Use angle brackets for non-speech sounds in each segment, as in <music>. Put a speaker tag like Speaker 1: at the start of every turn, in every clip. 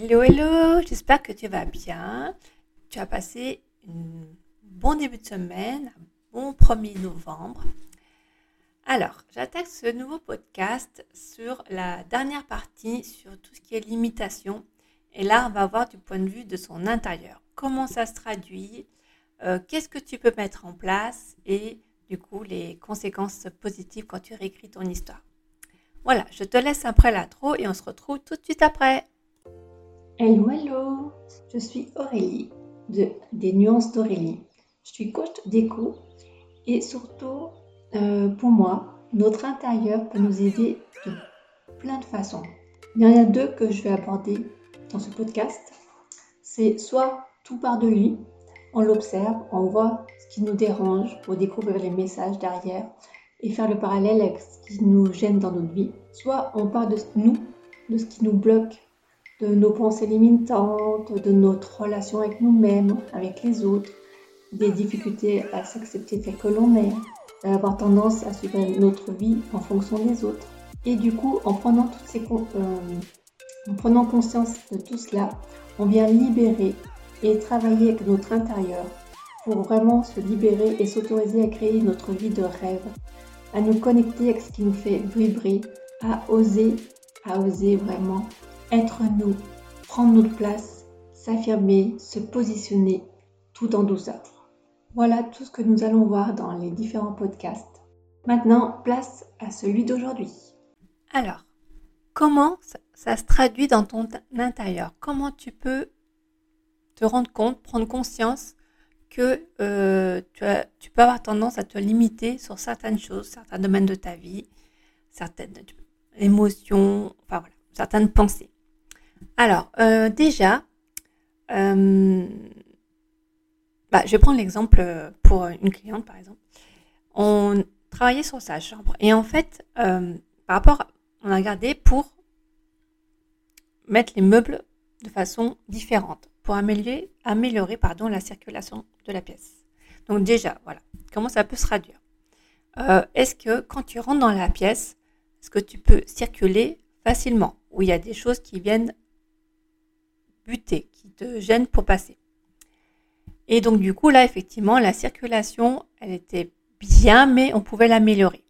Speaker 1: Hello, hello, j'espère que tu vas bien. Tu as passé un bon début de semaine, un bon 1er novembre. Alors, j'attaque ce nouveau podcast sur la dernière partie, sur tout ce qui est limitation. Et là, on va voir du point de vue de son intérieur. Comment ça se traduit euh, Qu'est-ce que tu peux mettre en place Et du coup, les conséquences positives quand tu réécris ton histoire. Voilà, je te laisse après l'intro et on se retrouve tout de suite après.
Speaker 2: Hello, hello, je suis Aurélie de des nuances d'Aurélie. Je suis coach d'écho et surtout, euh, pour moi, notre intérieur peut nous aider de plein de façons. Il y en a deux que je vais aborder dans ce podcast. C'est soit tout part de lui, on l'observe, on voit ce qui nous dérange pour découvrir les messages derrière et faire le parallèle avec ce qui nous gêne dans notre vie. Soit on part de nous, de ce qui nous bloque de nos pensées limitantes, de notre relation avec nous-mêmes, avec les autres, des difficultés à s'accepter tel que l'on est, d'avoir tendance à suivre notre vie en fonction des autres. Et du coup, en prenant, euh, en prenant conscience de tout cela, on vient libérer et travailler avec notre intérieur pour vraiment se libérer et s'autoriser à créer notre vie de rêve, à nous connecter avec ce qui nous fait vibrer, à oser, à oser vraiment être nous, prendre notre place, s'affirmer, se positionner tout en douceur. Voilà tout ce que nous allons voir dans les différents podcasts. Maintenant, place à celui d'aujourd'hui.
Speaker 1: Alors, comment ça, se traduit dans ton intérieur? Comment tu peux te rendre compte, prendre conscience que euh, tu, tu, peux avoir tendance à te limiter sur certaines choses, certains domaines de ta vie, certaines émotions, enfin voilà, certaines pensées? Alors, euh, déjà, euh, bah, je vais prendre l'exemple euh, pour une cliente, par exemple. On travaillait sur sa chambre. Et en fait, par rapport, on a regardé pour mettre les meubles de façon différente, pour améliorer, la circulation de la pièce. Donc déjà, voilà, comment ça peut se traduire? Est-ce que quand tu rentres dans la pièce, est-ce que tu peux circuler facilement? Ou il y a des choses qui viennent qui te gêne pour passer. Et donc du coup là effectivement la circulation elle était bien mais on pouvait l'améliorer.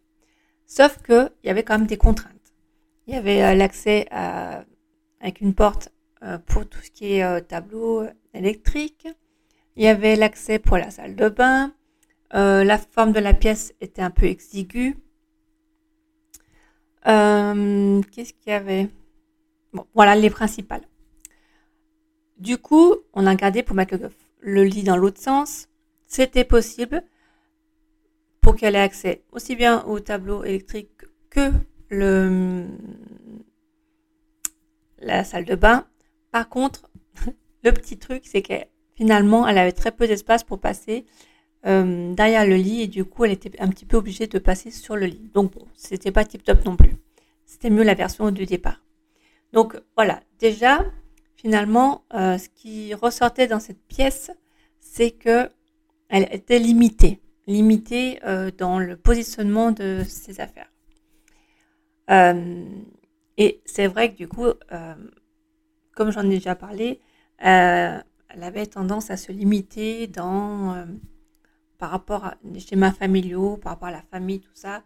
Speaker 1: Sauf que il y avait quand même des contraintes. Il y avait euh, l'accès avec une porte euh, pour tout ce qui est euh, tableau électrique. Il y avait l'accès pour la salle de bain. la forme de la pièce était un peu exiguë. Qu'est-ce qu'il y avait? Bon, voilà les principales. Du coup, on a gardé pour mettre le, lit dans l'autre sens. C'était possible pour qu'elle ait accès aussi bien au tableau électrique que la salle de bain. Par contre, <laughs> le petit truc, c'est que finalement, elle avait très peu d'espace pour passer euh, derrière le lit et du coup, elle était un petit peu obligée de passer sur le lit. Donc bon, c'était pas tip top non plus. C'était mieux la version du départ. Donc voilà, déjà, finalement, euh, ce qui ressortait dans cette pièce, c'est que elle était limitée, limitée euh, dans le positionnement de ses affaires. Euh, et c'est vrai que du coup, comme j'en ai déjà parlé, elle avait tendance à se limiter dans par rapport à des schémas familiaux, par rapport à la famille, tout ça.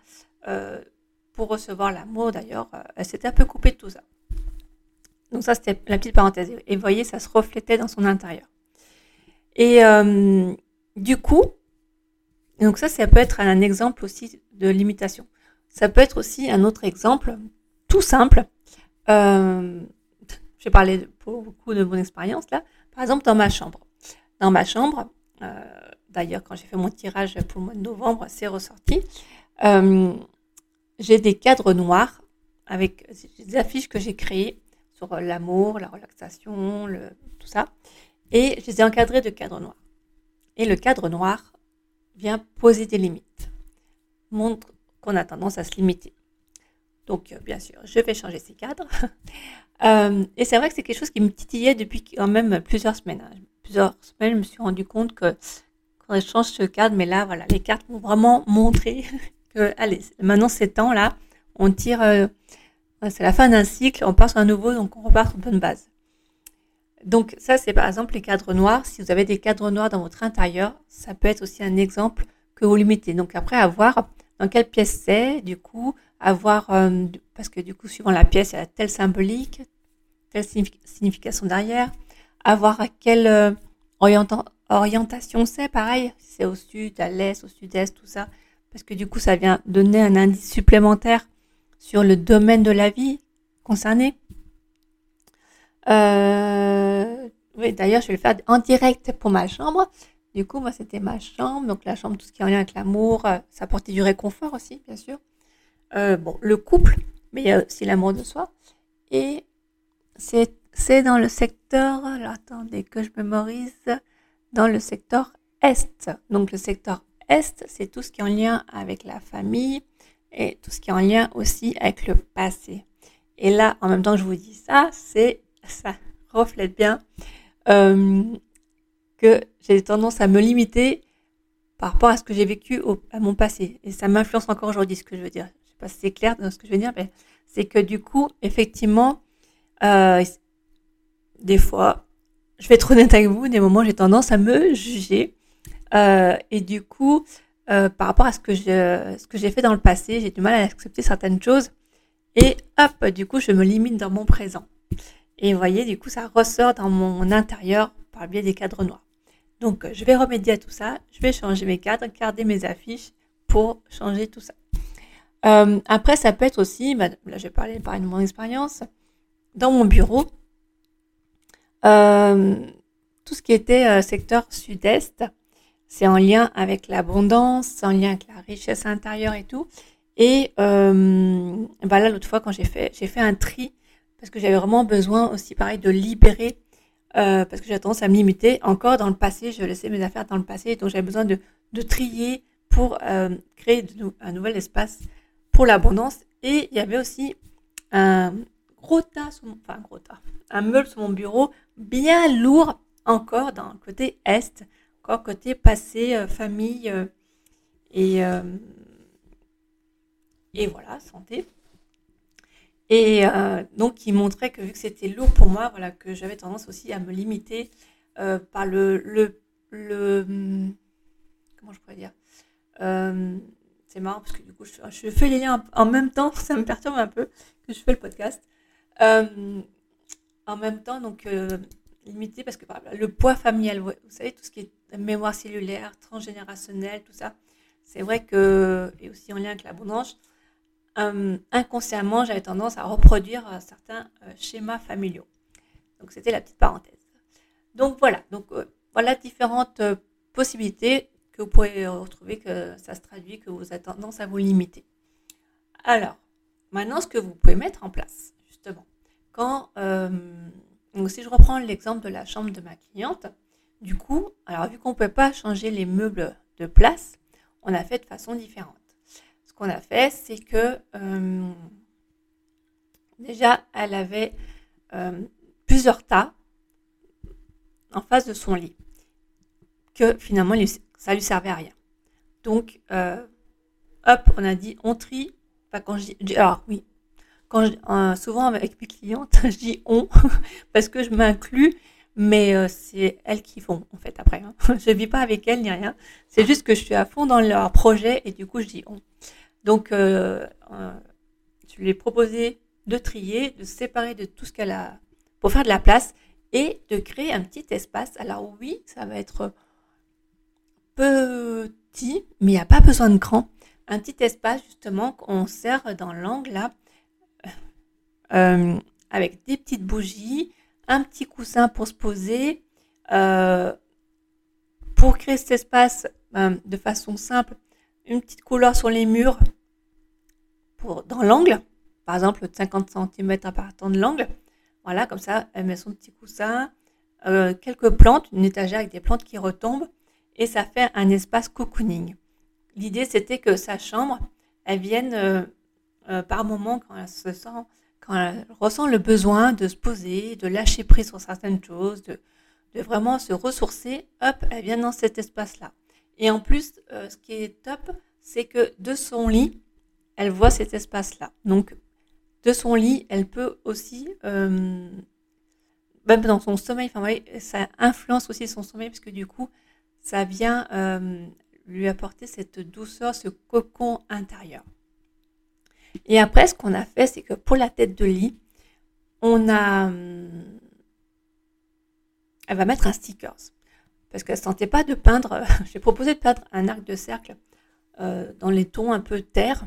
Speaker 1: pour recevoir l'amour, d'ailleurs, elle s'était un peu coupée de tout ça. Donc ça, c'était la petite parenthèse. Et vous voyez, ça se reflétait dans son intérieur. Et euh, du coup, donc ça, ça peut être un exemple aussi de limitation. Ça peut être aussi un autre exemple, tout simple. Euh, parler pour beaucoup de mon expérience là. Par exemple, dans ma chambre. Dans ma chambre, euh, d'ailleurs, quand j'ai fait mon tirage pour le mois de novembre, c'est ressorti. j'ai des cadres noirs avec des affiches que j'ai créées sur l'amour, la relaxation, tout ça. Et je les ai encadrés de cadres noirs. Et le cadre noir vient poser des limites, montre qu'on a tendance à se limiter. Donc, euh, bien sûr, je vais changer ces cadres. <laughs> euh, et c'est vrai que c'est quelque chose qui me titillait depuis quand même plusieurs semaines. Hein. Plusieurs semaines, je me suis rendu compte que quand je change ce cadre, mais là, voilà, les cartes m'ont vraiment montré <laughs> que, allez, maintenant c'est temps là, on tire. Euh, c'est la fin d'un cycle, on part sur un nouveau, donc on repart sur une bonne base. Donc ça, c'est par exemple les cadres noirs. Si vous avez des cadres noirs dans votre intérieur, ça peut être aussi un exemple que vous limitez. Donc après, à voir dans quelle pièce c'est, du coup, avoir, euh, parce que du coup, suivant la pièce, il y a telle symbolique, telle signification derrière, avoir à quelle euh, orientation c'est, pareil, c'est au sud, à l'est, au sud-est, tout ça, parce que du coup, ça vient donner un indice supplémentaire sur le domaine de la vie concerné. Euh, oui, d'ailleurs, je vais le faire en direct pour ma chambre. Du coup, moi, c'était ma chambre. Donc, la chambre, tout ce qui est en lien avec l'amour, euh, ça apportait du réconfort aussi, bien sûr. Euh, bon, le couple, mais il y a aussi l'amour de soi. Et c'est dans le secteur, alors attendez que je mémorise, dans le secteur Est. Donc, le secteur Est, c'est tout ce qui est en lien avec la famille et tout ce qui est en lien aussi avec le passé. Et là, en même temps que je vous dis ça, c'est ça reflète bien euh, que j'ai tendance à me limiter par rapport à ce que j'ai vécu à mon passé. Et ça m'influence encore aujourd'hui, ce que je veux dire. Je sais pas si c'est clair dans ce que je veux dire, mais c'est que du coup, effectivement, euh, des fois, je vais être honnête avec vous, des moments, j'ai tendance à me juger. Euh, et du coup, par rapport à ce que j'ai fait dans le passé, j'ai du mal à accepter certaines choses. Et hop, du coup, je me limite dans mon présent. Et vous voyez, du coup, ça ressort dans mon intérieur par le biais des cadres noirs. Donc, je vais remédier à tout ça. Je vais changer mes cadres, garder mes affiches pour changer tout ça. Euh, après, ça peut être aussi, bah, là, je vais parler, de mon expérience, dans mon bureau, euh, tout ce qui était euh, secteur sud-est, c'est en lien avec l'abondance, c'est en lien avec la richesse intérieure et tout. Et euh, bah là, l'autre fois, quand j'ai fait, j'ai fait un tri parce que j'avais vraiment besoin aussi, pareil, de libérer, euh, parce que j'ai tendance à me limiter. Encore dans le passé, je laissais mes affaires dans le passé, donc j'avais besoin de, de trier pour euh, créer un nouvel espace pour l'abondance. Et il y avait aussi un gros tas, enfin un gros tas, un meuble sur mon bureau bien lourd encore dans le côté est, côté passé, euh, famille euh, et euh, et voilà santé. Et donc, il montrait que vu que c'était lourd pour moi, voilà, que j'avais tendance aussi à me limiter par le, le, le, comment je pourrais dire, c'est marrant parce que du coup, je, fais les liens en même temps, <laughs> ça me perturbe un peu que je fais le podcast. En même temps, donc limité parce que le poids familial, vous savez, tout ce qui est mémoire cellulaire, transgénérationnel, tout ça, c'est vrai que, et aussi en lien avec l'abondance, euh, inconsciemment, j'avais tendance à reproduire euh, certains euh, schémas familiaux. Donc, c'était la petite parenthèse. Donc, voilà. Donc, voilà différentes possibilités que vous pouvez retrouver que ça se traduit, que vous avez tendance à vous limiter. Alors, maintenant, ce que vous pouvez mettre en place, justement, quand, donc si je reprends l'exemple de la chambre de ma cliente, du coup, alors vu qu'on ne peut pas changer les meubles de place, on a fait de façon différente ce qu'on a fait, c'est que euh, déjà, elle avait euh, plusieurs tas en face de son lit, que finalement, ça lui servait à rien. Donc, euh, hop, on a dit, on trie. Je alors oui, quand souvent avec mes clientes, <laughs> je dis on <laughs> parce que je m'inclus, mais c'est elles qui font en fait après. Hein. <laughs> Je vis pas avec elles ni rien. C'est juste que je suis à fond dans leur projet et du coup je dis on. Donc, euh, euh, je lui ai proposé de trier, de séparer de tout ce qu'elle a pour faire de la place et de créer un petit espace. Alors oui, ça va être petit, mais il n'y a pas besoin de grand. Un petit espace justement qu'on sert dans l'angle là, euh, avec des petites bougies, un petit coussin pour se poser. pour créer cet espace de façon simple, une petite couleur sur les murs pour, dans l'angle, par exemple 50 cm à partir de l'angle. Voilà, comme ça, elle met son petit coussin, euh, quelques plantes, une étagère avec des plantes qui retombent, et ça fait un espace cocooning. L'idée, c'était que sa chambre, elle vienne euh, euh, par moment quand elle se sent, quand elle ressent le besoin de se poser, de lâcher prise sur certaines choses, de, vraiment se ressourcer, hop, elle vient dans cet espace-là. Et en plus, euh, ce qui est top, c'est que de son lit, elle voit cet espace-là. Donc, de son lit, elle peut aussi, euh, même dans son sommeil, enfin, ça influence aussi son sommeil parce que du coup, ça vient euh, lui apporter cette douceur, ce cocon intérieur. Et après, ce qu'on a fait, c'est que pour la tête de lit, on a, hum, elle va mettre un stickers parce qu'elle ne sentait pas de peindre. <laughs> J'ai proposé de peindre un arc de cercle euh, dans les tons un peu terre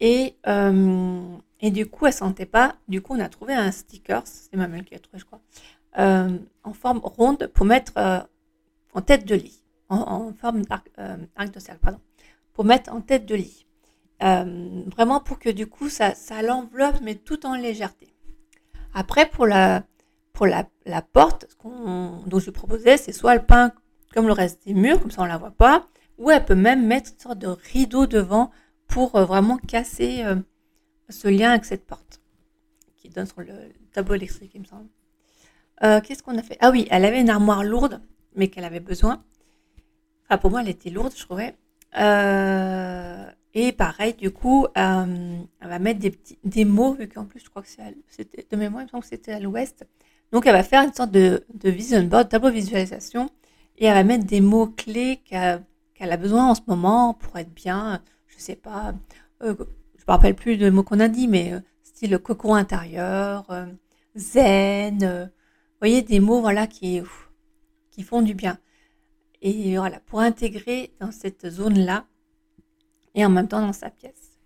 Speaker 1: et hum, et du coup, elle sentait pas. Du coup, on a trouvé un sticker, c'est ma mère qui a trouvé, je crois, euh, en forme ronde pour mettre euh, en tête de lit, en, forme d'arc euh, de cercle, pardon, pour mettre en tête de lit. Vraiment pour que du coup, ça, l'enveloppe, mais tout en légèreté. Après, pour la, pour la, la porte, ce dont je proposais, c'est soit elle peint comme le reste des murs, comme ça on la voit pas, ou elle peut même mettre une sorte de rideau devant pour vraiment casser ce lien avec cette porte qui donne sur le tableau électrique, il me semble. Euh, qu'est-ce qu'on a fait? Ah oui, elle avait une armoire lourde, mais qu'elle avait besoin. Enfin, pour moi, elle était lourde, je trouvais. Euh, et pareil, du coup, euh, elle va mettre des, petits, des mots, vu qu'en plus, je crois que c'était de mémoire, il me que c'était à l'ouest. Donc, elle va faire une sorte de, vision board, tableau visualisation, et elle va mettre des mots clés qu'elle a besoin en ce moment pour être bien, je sais pas, je me rappelle plus de mots qu'on a dit, mais euh, style cocon intérieur, euh, zen, euh, vous voyez, des mots voilà qui, qui font du bien. Et voilà, pour intégrer dans cette zone-là, et en même temps dans sa pièce.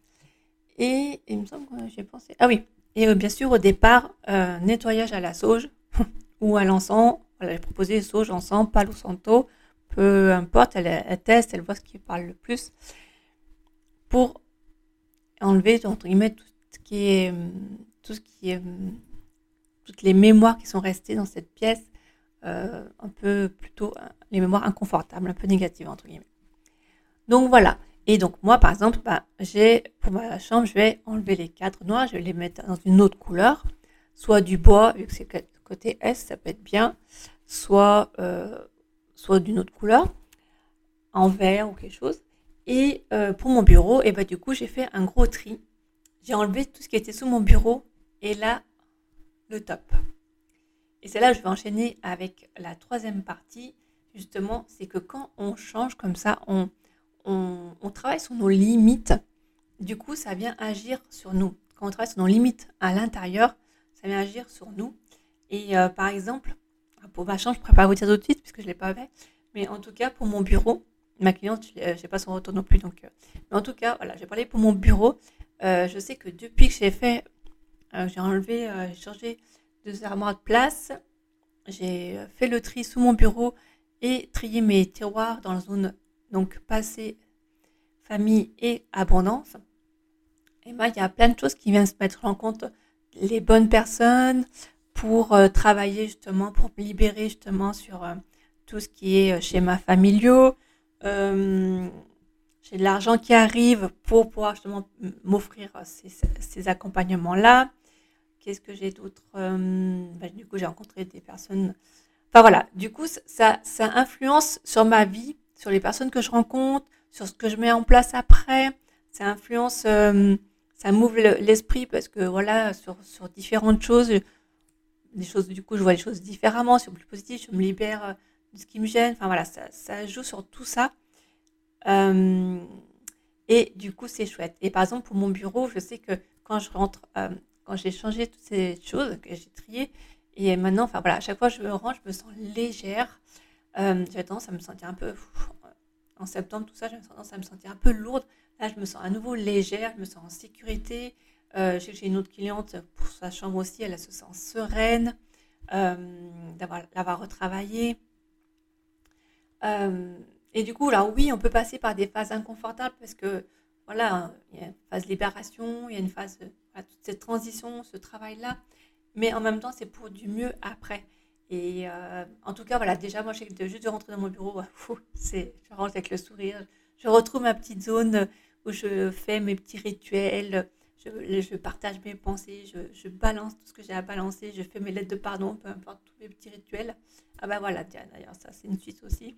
Speaker 1: Et il me semble que j'ai pensé. Ah oui, et bien sûr, au départ, nettoyage à la sauge <laughs> ou à l'encens. Elle a proposé sauge, encens, palo santo, peu importe, elle, teste, elle voit ce qui parle le plus. Pour enlever entre guillemets tout ce qui est tout ce qui est toutes les mémoires qui sont restées dans cette pièce euh, un peu plutôt les mémoires inconfortables un peu négatives entre guillemets donc voilà et donc moi par exemple bah, j'ai pour ma chambre je vais enlever les cadres noirs je vais les mettre dans une autre couleur soit du bois vu que c'est côté S ça peut être bien soit euh, soit d'une autre couleur en vert ou quelque chose et euh, pour mon bureau, et bah, du coup, j'ai fait un gros tri. J'ai enlevé tout ce qui était sous mon bureau et là, le top. Et c'est là que je vais enchaîner avec la troisième partie. Justement, c'est que quand on change comme ça, on, on, travaille sur nos limites. Du coup, ça vient agir sur nous. Quand on travaille sur nos limites à l'intérieur, ça vient agir sur nous. Et euh, par exemple, pour ma chambre, je ne pourrais pas vous dire tout de suite puisque je ne l'ai pas fait. Mais en tout cas, pour mon bureau, ma cliente, je n'ai pas son retour non plus. Donc, euh, mais en tout cas, voilà, j'ai parlé pour mon bureau. Euh, je sais que depuis que j'ai fait, euh, j'ai enlevé, j'ai changé deux armoires de place. J'ai fait le tri sous mon bureau et trié mes tiroirs dans la zone donc passé, famille et abondance. Et ben, il y a plein de choses qui viennent se mettre en compte. Les bonnes personnes pour travailler justement, pour me libérer justement sur tout ce qui est schéma familiaux, euh, j'ai de l'argent qui arrive pour pouvoir justement m'offrir ces, accompagnements-là. Qu'est-ce que j'ai d'autre euh, ben, Du coup, j'ai rencontré des personnes. Enfin voilà, du coup, ça, ça influence sur ma vie, sur les personnes que je rencontre, sur ce que je mets en place après. Ça influence, euh, ça m'ouvre l'esprit parce que voilà, sur, différentes choses, des choses, du coup, je vois les choses différemment, sur plus positif, je me libère ce qui me gêne. Enfin voilà, ça, joue sur tout ça. Euh, et du coup, c'est chouette. Et par exemple, pour mon bureau, je sais que quand je rentre, euh, quand j'ai changé toutes ces choses, que j'ai trié, et maintenant, enfin voilà, à chaque fois que je me range, je me sens légère. Euh, j'avais tendance à me sentir un peu, en septembre, tout ça, j'avais tendance à me sentir un peu lourde. Là, je me sens à nouveau légère, je me sens en sécurité. j'ai une autre cliente pour sa chambre aussi, elle se sent sereine d'avoir l'avoir retravaillé. Euh, et du coup, là, oui, on peut passer par des phases inconfortables parce que, voilà, il y a une phase libération, il y a une phase, toute cette transition, ce travail-là. Mais en même temps, c'est pour du mieux après. Et euh, en tout cas, voilà, déjà, moi, j'ai juste de rentrer dans mon bureau, c'est, je rentre avec le sourire. Je retrouve ma petite zone où je fais mes petits rituels, je, je partage mes pensées, je, je, balance tout ce que j'ai à balancer, je fais mes lettres de pardon, peu importe, tous mes petits rituels. Ah ben voilà, d'ailleurs, ça, c'est une suite aussi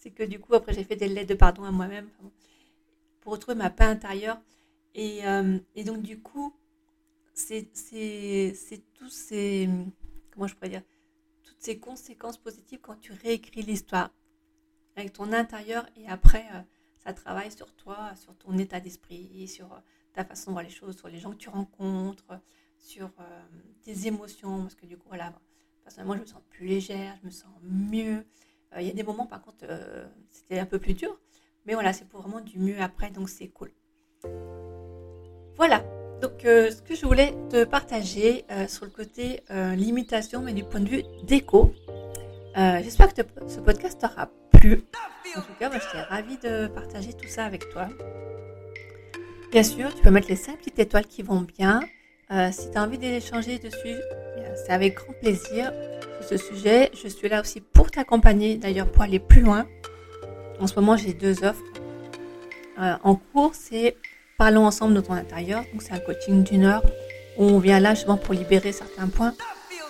Speaker 1: c'est que du coup, après, j'ai fait des lettres de pardon à moi-même pour retrouver ma paix intérieure. Et, euh, et donc, du coup, c'est tous ces. Comment je pourrais dire ces conséquences positives quand tu réécris l'histoire avec ton intérieur et après, euh, ça travaille sur toi, sur ton état d'esprit, sur euh, ta façon de voir les choses, sur les gens que tu rencontres, sur euh, tes émotions, parce que du coup, voilà, personnellement, je me sens plus légère, je me sens mieux. Il y a des moments, par contre, c'était un peu plus dur, mais voilà, c'est pour vraiment du mieux après, donc c'est cool. Voilà, donc ce que je voulais te partager sur le côté limitation, mais du point de vue déco. J'espère que ce podcast t'aura en tout cas, moi, j'étais ravie de partager tout ça avec toi. Bien sûr, tu peux mettre les 5 petites étoiles qui vont bien. Euh, si tu as envie d'échanger dessus, c'est avec grand plaisir sur ce sujet. Je suis là aussi pour t'accompagner, d'ailleurs pour aller plus loin. En ce moment, j'ai deux offres euh, en cours. C'est Parlons ensemble de ton intérieur. Donc, c'est un coaching d'une heure où on vient là justement pour libérer certains points.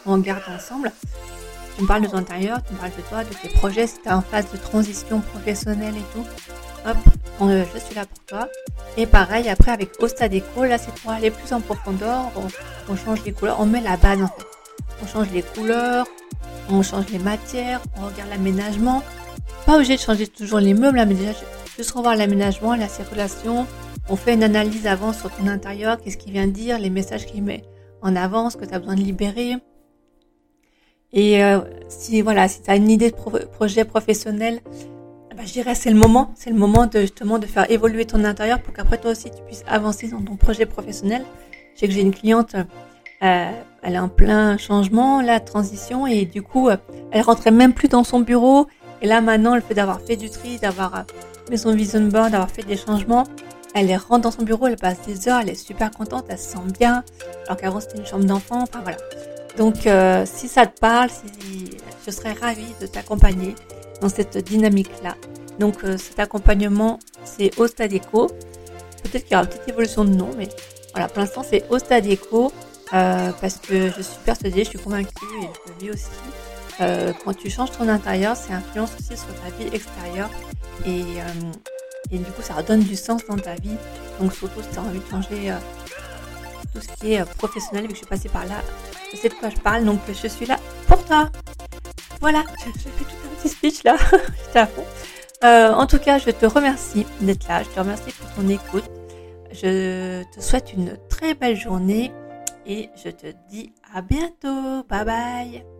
Speaker 1: On garde ensemble. Tu me parles de ton intérieur, tu me parles de toi, de tes projets, si tu es en phase de transition professionnelle et tout. Hop, je suis là pour toi. Et pareil, après avec Osta Déco, là c'est pour aller plus en profondeur, on, change les couleurs, on met la base en fait. On change les couleurs, on change les matières, on regarde l'aménagement. Pas obligé de changer toujours les meubles, mais déjà juste revoir l'aménagement, la circulation. On fait une analyse avant sur ton intérieur, qu'est-ce qu'il vient dire, les messages qu'il met en avant, ce que tu as besoin de libérer. Et euh, si voilà, si tu as une idée de projet professionnel, bah, je dirais c'est le moment, c'est le moment de justement de faire évoluer ton intérieur pour qu'après toi aussi tu puisses avancer dans ton projet professionnel. Je que j'ai une cliente, euh, elle est en plein changement, la transition, et du coup, euh, elle rentrait même plus dans son bureau. Et là maintenant, le fait d'avoir fait du tri, d'avoir mis son vision board, d'avoir fait des changements, elle rentre dans son bureau, elle passe des heures, elle est super contente, elle se sent bien, alors qu'avant c'était une chambre d'enfant. Enfin voilà. Donc, euh, si ça te parle, si, je serais ravie de t'accompagner dans cette dynamique-là. Donc, euh, cet accompagnement, c'est au Stadeco. Peut-être qu'il y aura une petite évolution de nom, mais voilà, pour l'instant, c'est au Stadeco euh, parce que je suis persuadée, je suis convaincue et je le vis aussi. Euh, quand tu changes ton intérieur, ça influence aussi sur ta vie extérieure et, et du coup, ça redonne du sens dans ta vie. Donc, surtout si tu as envie de changer tout ce qui est professionnel, vu que je suis passée par là, je sais de quoi je parle, donc je suis là pour toi. Voilà, <laughs> j'ai fait tout un petit speech là, j'étais à fond. Euh, en tout cas, je te remercie d'être là, je te remercie pour ton écoute. Je te souhaite une très belle journée et je te dis à bientôt. Bye bye.